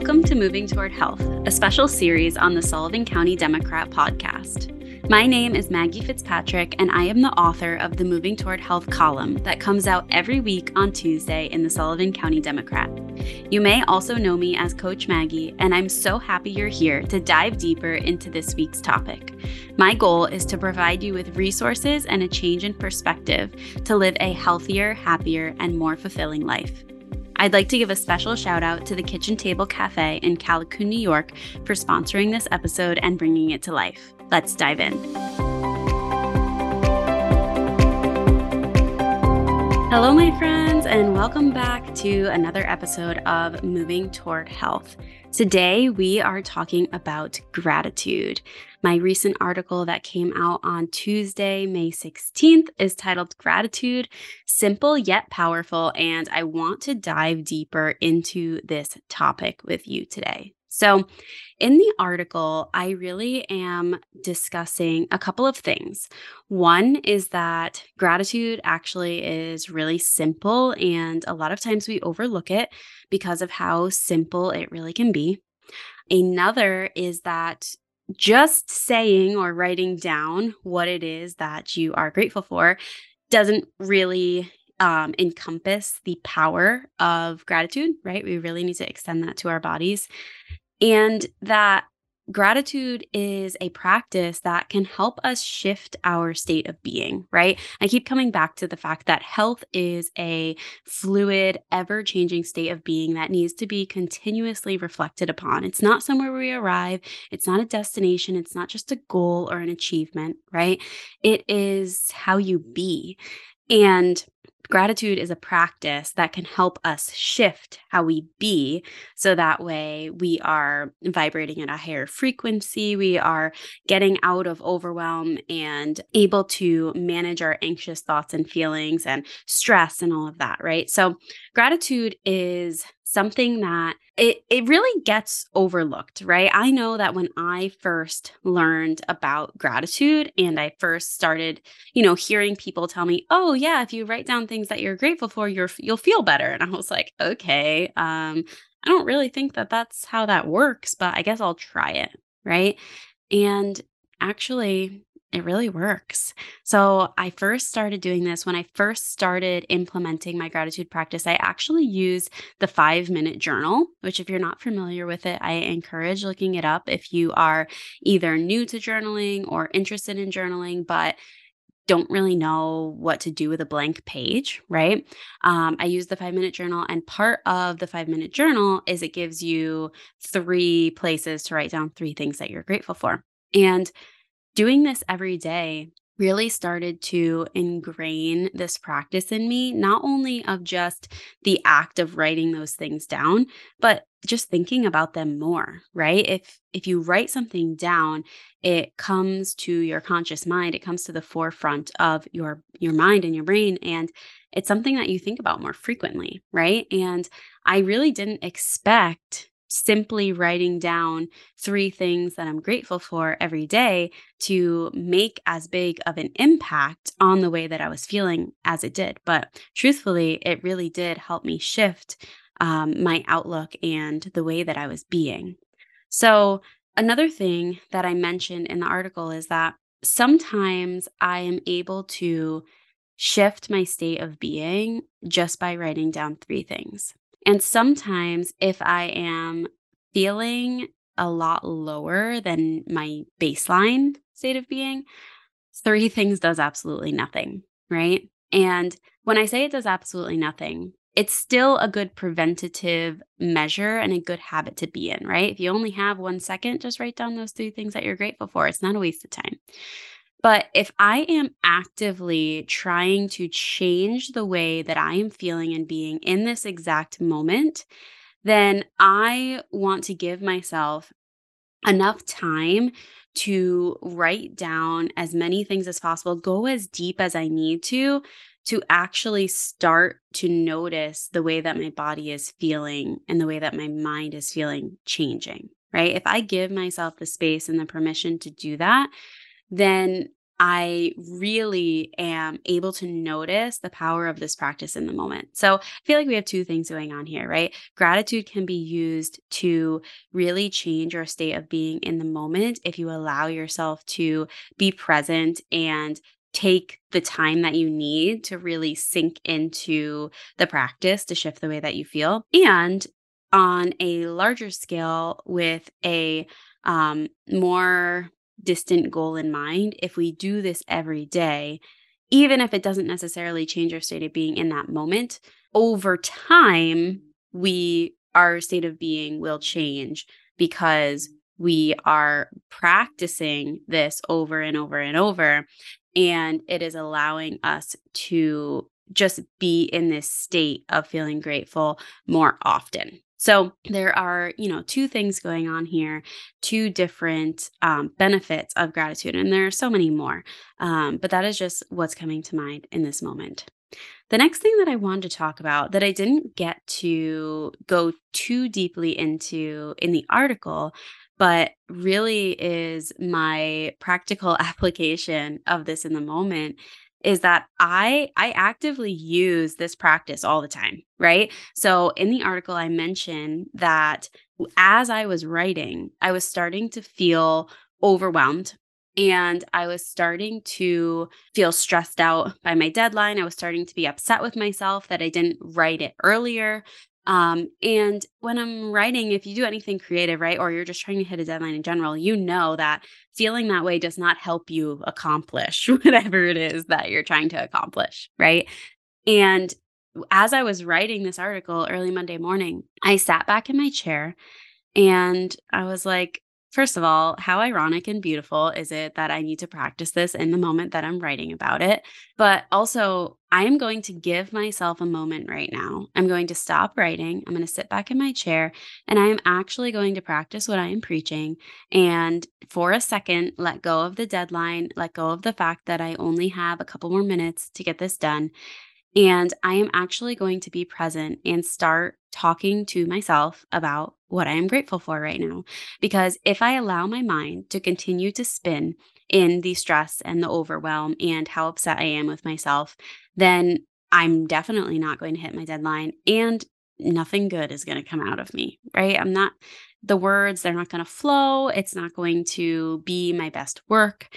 Welcome to Moving Toward Health, a special series on the Sullivan County Democrat podcast. My name is Maggi Fitzpatrick, and I am the author of the Moving Toward Health column that comes out every week on Tuesday in the Sullivan County Democrat. You may also know me as Coach Maggi, and I'm so happy you're here to dive deeper into this week's topic. My goal is to provide you with resources and a change in perspective to live a healthier, happier, and more fulfilling life. I'd like to give a special shout out to the Kitchen Table Cafe in Callicoon, New York for sponsoring this episode and bringing it to life. Let's dive in. Hello, my friends, and welcome back to another episode of Moving Toward Health. Today, we are talking about gratitude. My recent article that came out on Tuesday, May 16th, is titled Gratitude Simple Yet Powerful. And I want to dive deeper into this topic with you today. So, in the article, I really am discussing a couple of things. One is that gratitude actually is really simple, and a lot of times we overlook it because of how simple it really can be. Another is that just saying or writing down what it is that you are grateful for doesn't really um, encompass the power of gratitude, right? We really need to extend that to our bodies. And that gratitude is a practice that can help us shift our state of being, right? I keep coming back to the fact that health is a fluid, ever changing state of being that needs to be continuously reflected upon. It's not somewhere we arrive, it's not a destination, it's not just a goal or an achievement, right? It is how you be. And Gratitude is a practice that can help us shift how we be so that way we are vibrating at a higher frequency. We are getting out of overwhelm and able to manage our anxious thoughts and feelings and stress and all of that, right? So, gratitude is something that it it really gets overlooked, right? I know that when I first learned about gratitude and I first started, you know, hearing people tell me, "Oh, yeah, if you write down things that you're grateful for, you're you'll feel better." And I was like, "Okay, um I don't really think that that's how that works, but I guess I'll try it." Right? And actually it really works. So, I first started doing this when I first started implementing my gratitude practice. I actually use the five minute journal, which, if you're not familiar with it, I encourage looking it up if you are either new to journaling or interested in journaling, but don't really know what to do with a blank page, right? Um, I use the five minute journal, and part of the five minute journal is it gives you three places to write down three things that you're grateful for. And doing this every day really started to ingrain this practice in me, not only of just the act of writing those things down, but just thinking about them more, right? If if you write something down, it comes to your conscious mind, it comes to the forefront of your your mind and your brain and it's something that you think about more frequently, right? And I really didn't expect simply writing down three things that I'm grateful for every day to make as big of an impact on the way that I was feeling as it did. But truthfully, it really did help me shift um, my outlook and the way that I was being. So, another thing that I mentioned in the article is that sometimes I am able to shift my state of being just by writing down three things. And sometimes, if I am feeling a lot lower than my baseline state of being, three things does absolutely nothing, right? And when I say it does absolutely nothing, it's still a good preventative measure and a good habit to be in, right? If you only have one second, just write down those three things that you're grateful for. It's not a waste of time. But if I am actively trying to change the way that I am feeling and being in this exact moment, then I want to give myself enough time to write down as many things as possible, go as deep as I need to, to actually start to notice the way that my body is feeling and the way that my mind is feeling changing, right? If I give myself the space and the permission to do that, then I really am able to notice the power of this practice in the moment. So I feel like we have two things going on here, right? Gratitude can be used to really change your state of being in the moment if you allow yourself to be present and take the time that you need to really sink into the practice to shift the way that you feel. And on a larger scale, with a um, more distant goal in mind, if we do this every day, even if it doesn't necessarily change our state of being in that moment, over time, we our state of being will change because we are practicing this over and over and over. And it is allowing us to just be in this state of feeling grateful more often. So there are, you know, two things going on here, two different um, benefits of gratitude, and there are so many more. Um, but that is just what's coming to mind in this moment. The next thing that I wanted to talk about that I didn't get to go too deeply into in the article, but really is my practical application of this in the moment is that I I actively use this practice all the time, right? So in the article I mentioned that as I was writing, I was starting to feel overwhelmed and I was starting to feel stressed out by my deadline. I was starting to be upset with myself that I didn't write it earlier. Um, and when I'm writing, if you do anything creative, right, or you're just trying to hit a deadline in general, you know that feeling that way does not help you accomplish whatever it is that you're trying to accomplish, right? And as I was writing this article early Monday morning, I sat back in my chair and I was like, First of all, how ironic and beautiful is it that I need to practice this in the moment that I'm writing about it? But also, I am going to give myself a moment right now. I'm going to stop writing. I'm going to sit back in my chair and I am actually going to practice what I am preaching. And for a second, let go of the deadline, let go of the fact that I only have a couple more minutes to get this done. And I am actually going to be present and start talking to myself about what I am grateful for right now. Because if I allow my mind to continue to spin in the stress and the overwhelm and how upset I am with myself, then I'm definitely not going to hit my deadline and nothing good is going to come out of me, right? I'm not, the words, they're not going to flow. It's not going to be my best work.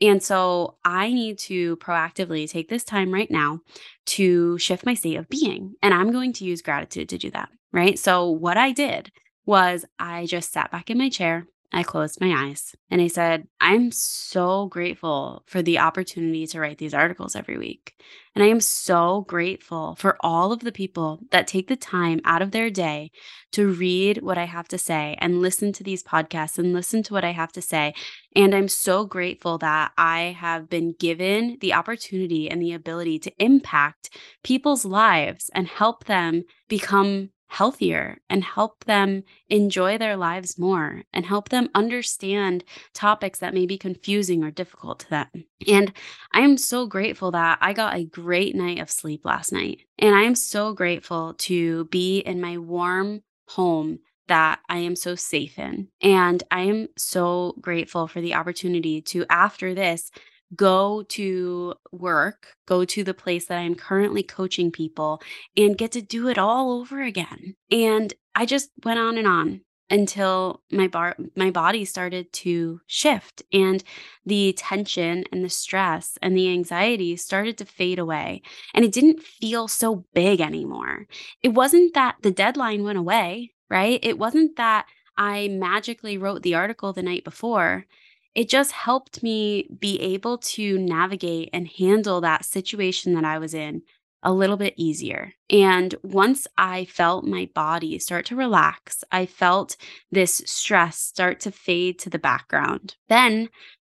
And so I need to proactively take this time right now to shift my state of being. And I'm going to use gratitude to do that. Right. So what I did was I just sat back in my chair. I closed my eyes and I said, I'm so grateful for the opportunity to write these articles every week. And I am so grateful for all of the people that take the time out of their day to read what I have to say and listen to these podcasts and listen to what I have to say. And I'm so grateful that I have been given the opportunity and the ability to impact people's lives and help them become healthier and help them enjoy their lives more and help them understand topics that may be confusing or difficult to them. And I am so grateful that I got a great night of sleep last night. And I am so grateful to be in my warm home that I am so safe in. And I am so grateful for the opportunity to, after this, go to work, go to the place that I'm currently coaching people and get to do it all over again. And I just went on and on until my bar my body started to shift and the tension and the stress and the anxiety started to fade away and it didn't feel so big anymore. It wasn't that the deadline went away, right? It wasn't that I magically wrote the article the night before it just helped me be able to navigate and handle that situation that I was in a little bit easier. And once I felt my body start to relax, I felt this stress start to fade to the background. Then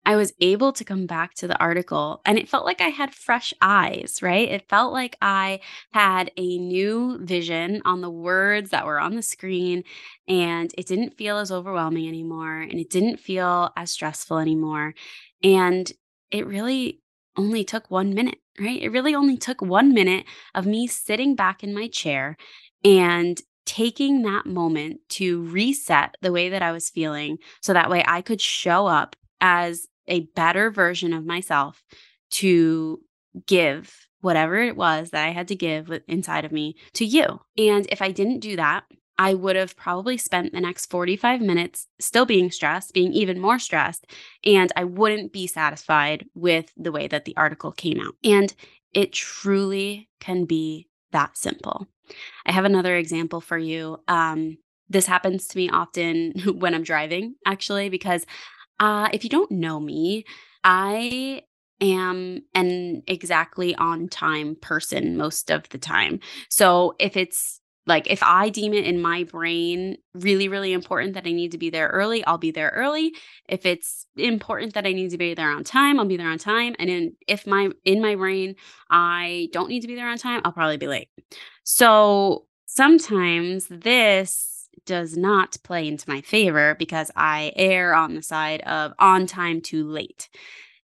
I was able to come back to the article and it felt like I had fresh eyes, right? It felt like I had a new vision on the words that were on the screen and it didn't feel as overwhelming anymore and it didn't feel as stressful anymore. And it really only took one minute, right? It really only took one minute of me sitting back in my chair and taking that moment to reset the way that I was feeling so that way I could show up as a better version of myself to give whatever it was that I had to give inside of me to you. And if I didn't do that, I would have probably spent the next 45 minutes still being stressed, being even more stressed, and I wouldn't be satisfied with the way that the article came out. And it truly can be that simple. I have another example for you. Um, this happens to me often when I'm driving, actually, because uh, if you don't know me, I am an exactly on time person most of the time. So if it's like if I deem it in my brain really, really important that I need to be there early, I'll be there early. If it's important that I need to be there on time, I'll be there on time. And in if my in my brain I don't need to be there on time, I'll probably be late. So sometimes this does not play into my favor because I err on the side of on time too late.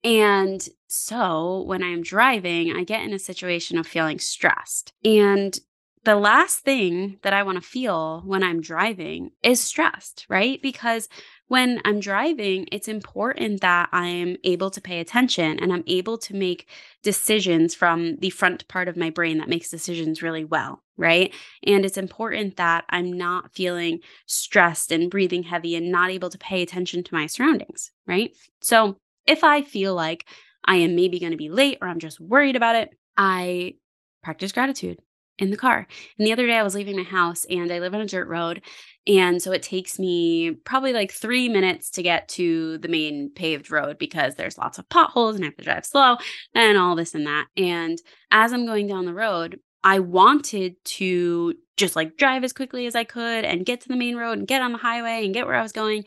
And so when I'm driving, I get in a situation of feeling stressed. And the last thing that I want to feel when I'm driving is stressed, right? Because when I'm driving, it's important that I'm able to pay attention and I'm able to make decisions from the front part of my brain that makes decisions really well, right? And it's important that I'm not feeling stressed and breathing heavy and not able to pay attention to my surroundings, right? So if I feel like I am maybe going to be late or I'm just worried about it, I practice gratitude in the car. And the other day I was leaving my house and I live on a dirt road. And so it takes me probably like three minutes to get to the main paved road because there's lots of potholes and I have to drive slow and all this and that. And as I'm going down the road, I wanted to just like drive as quickly as I could and get to the main road and get on the highway and get where I was going.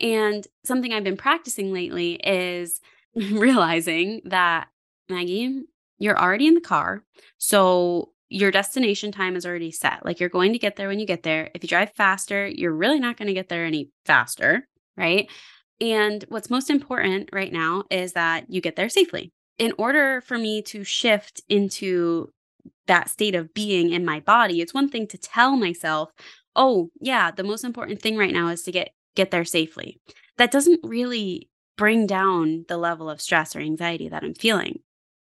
And something I've been practicing lately is realizing that, Maggi, you're already in the car. So your destination time is already set. Like you're going to get there when you get there. If you drive faster, you're really not going to get there any faster, right? And what's most important right now is that you get there safely. In order for me to shift into that state of being in my body, it's one thing to tell myself, "Oh, yeah, the most important thing right now is to get get there safely." That doesn't really bring down the level of stress or anxiety that I'm feeling.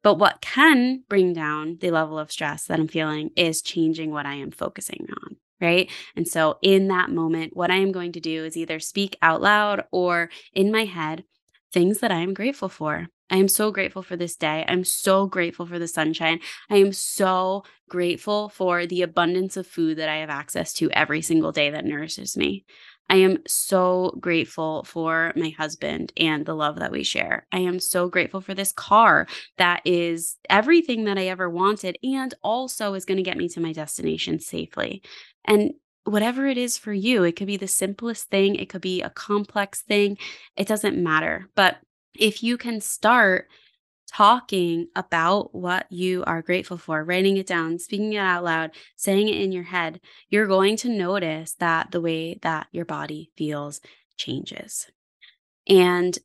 But what can bring down the level of stress that I'm feeling is changing what I am focusing on. Right. And so in that moment, what I am going to do is either speak out loud or in my head things that I am grateful for. I am so grateful for this day. I'm so grateful for the sunshine. I am so grateful for the abundance of food that I have access to every single day that nourishes me. I am so grateful for my husband and the love that we share. I am so grateful for this car that is everything that I ever wanted and also is going to get me to my destination safely. And whatever it is for you, it could be the simplest thing, it could be a complex thing, it doesn't matter. But if you can start talking about what you are grateful for, writing it down, speaking it out loud, saying it in your head, you're going to notice that the way that your body feels changes. And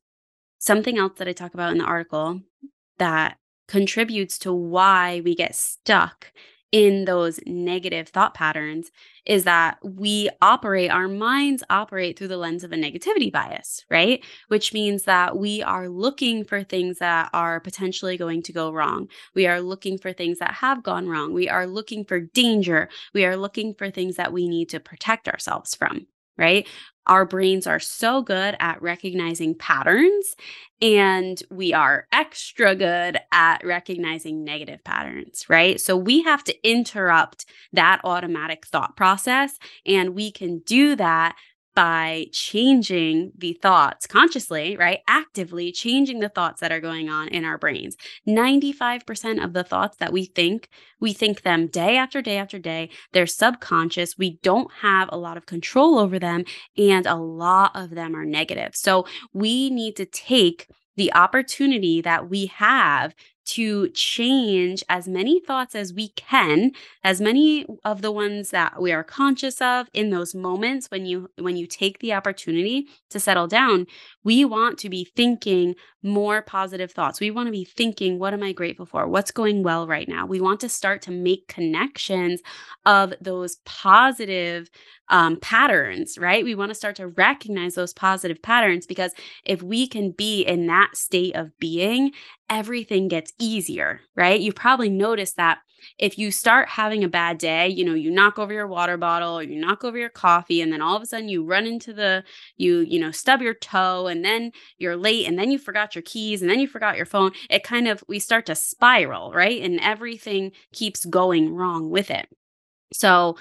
something else that I talk about in the article that contributes to why we get stuck in those negative thought patterns is that we operate, our minds operate through the lens of a negativity bias, right? Which means that we are looking for things that are potentially going to go wrong. We are looking for things that have gone wrong. We are looking for danger. We are looking for things that we need to protect ourselves from right? Our brains are so good at recognizing patterns, and we are extra good at recognizing negative patterns, right? So we have to interrupt that automatic thought process, and we can do that by changing the thoughts consciously, right? Actively changing the thoughts that are going on in our brains. 95% of the thoughts that we think, we think them day after day after day. They're subconscious. We don't have a lot of control over them, and a lot of them are negative. So we need to take the opportunity that we have to change as many thoughts as we can as many of the ones that we are conscious of in those moments when you when you take the opportunity to settle down. We want to be thinking more positive thoughts. We want to be thinking what am i grateful for? What's going well right now? We want to start to make connections of those positive um, patterns, right? We want to start to recognize those positive patterns because if we can be in that state of being, everything gets easier, right? You've probably noticed that if you start having a bad day, you know, you knock over your water bottle or you knock over your coffee and then all of a sudden you run into the you, you know, stub your toe and then you're late and then you forgot your keys and then you forgot your phone. It kind of we start to spiral, right? And everything keeps going wrong with it. So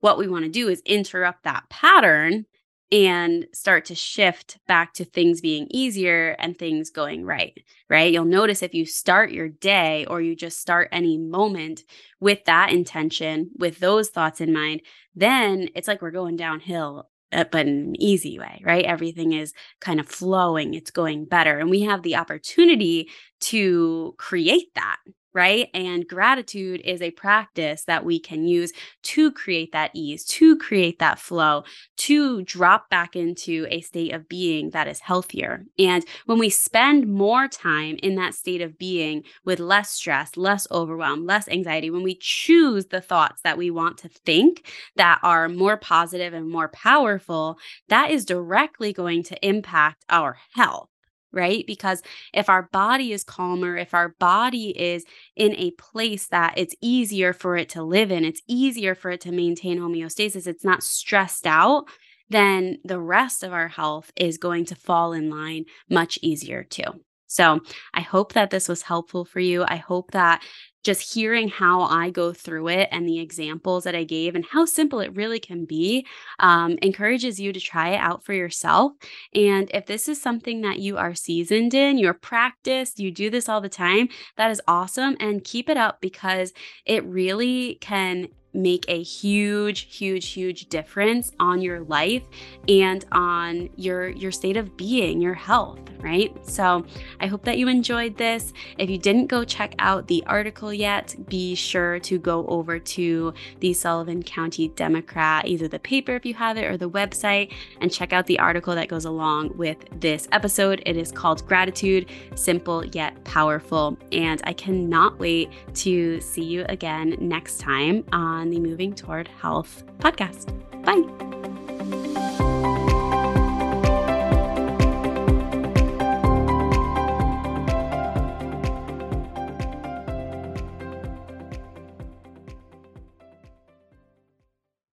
what we want to do is interrupt that pattern and start to shift back to things being easier and things going right, right? You'll notice if you start your day or you just start any moment with that intention, with those thoughts in mind, then it's like we're going downhill uh, but an easy way, right? Everything is kind of flowing, it's going better. And we have the opportunity to create that, right? And gratitude is a practice that we can use to create that ease, to create that flow, to drop back into a state of being that is healthier. And when we spend more time in that state of being with less stress, less overwhelm, less anxiety, when we choose the thoughts that we want to think that are more positive and more powerful, that is directly going to impact our health right? Because if our body is calmer, if our body is in a place that it's easier for it to live in, it's easier for it to maintain homeostasis, it's not stressed out, then the rest of our health is going to fall in line much easier too. So, I hope that this was helpful for you. I hope that just hearing how I go through it and the examples that I gave and how simple it really can be um, encourages you to try it out for yourself. And if this is something that you are seasoned in, you're practiced, you do this all the time, that is awesome. And keep it up because it really can make a huge huge huge difference on your life and on your your state of being your health right? So i hope that you enjoyed this. If you didn't go check out the article yet be sure to go over to the sullivan county democrat either the paper if you have it or the website and check out the article that goes along with this episode. It is called gratitude simple yet powerful. And i cannot wait to see you again next time on on the Moving Toward Health podcast. Bye.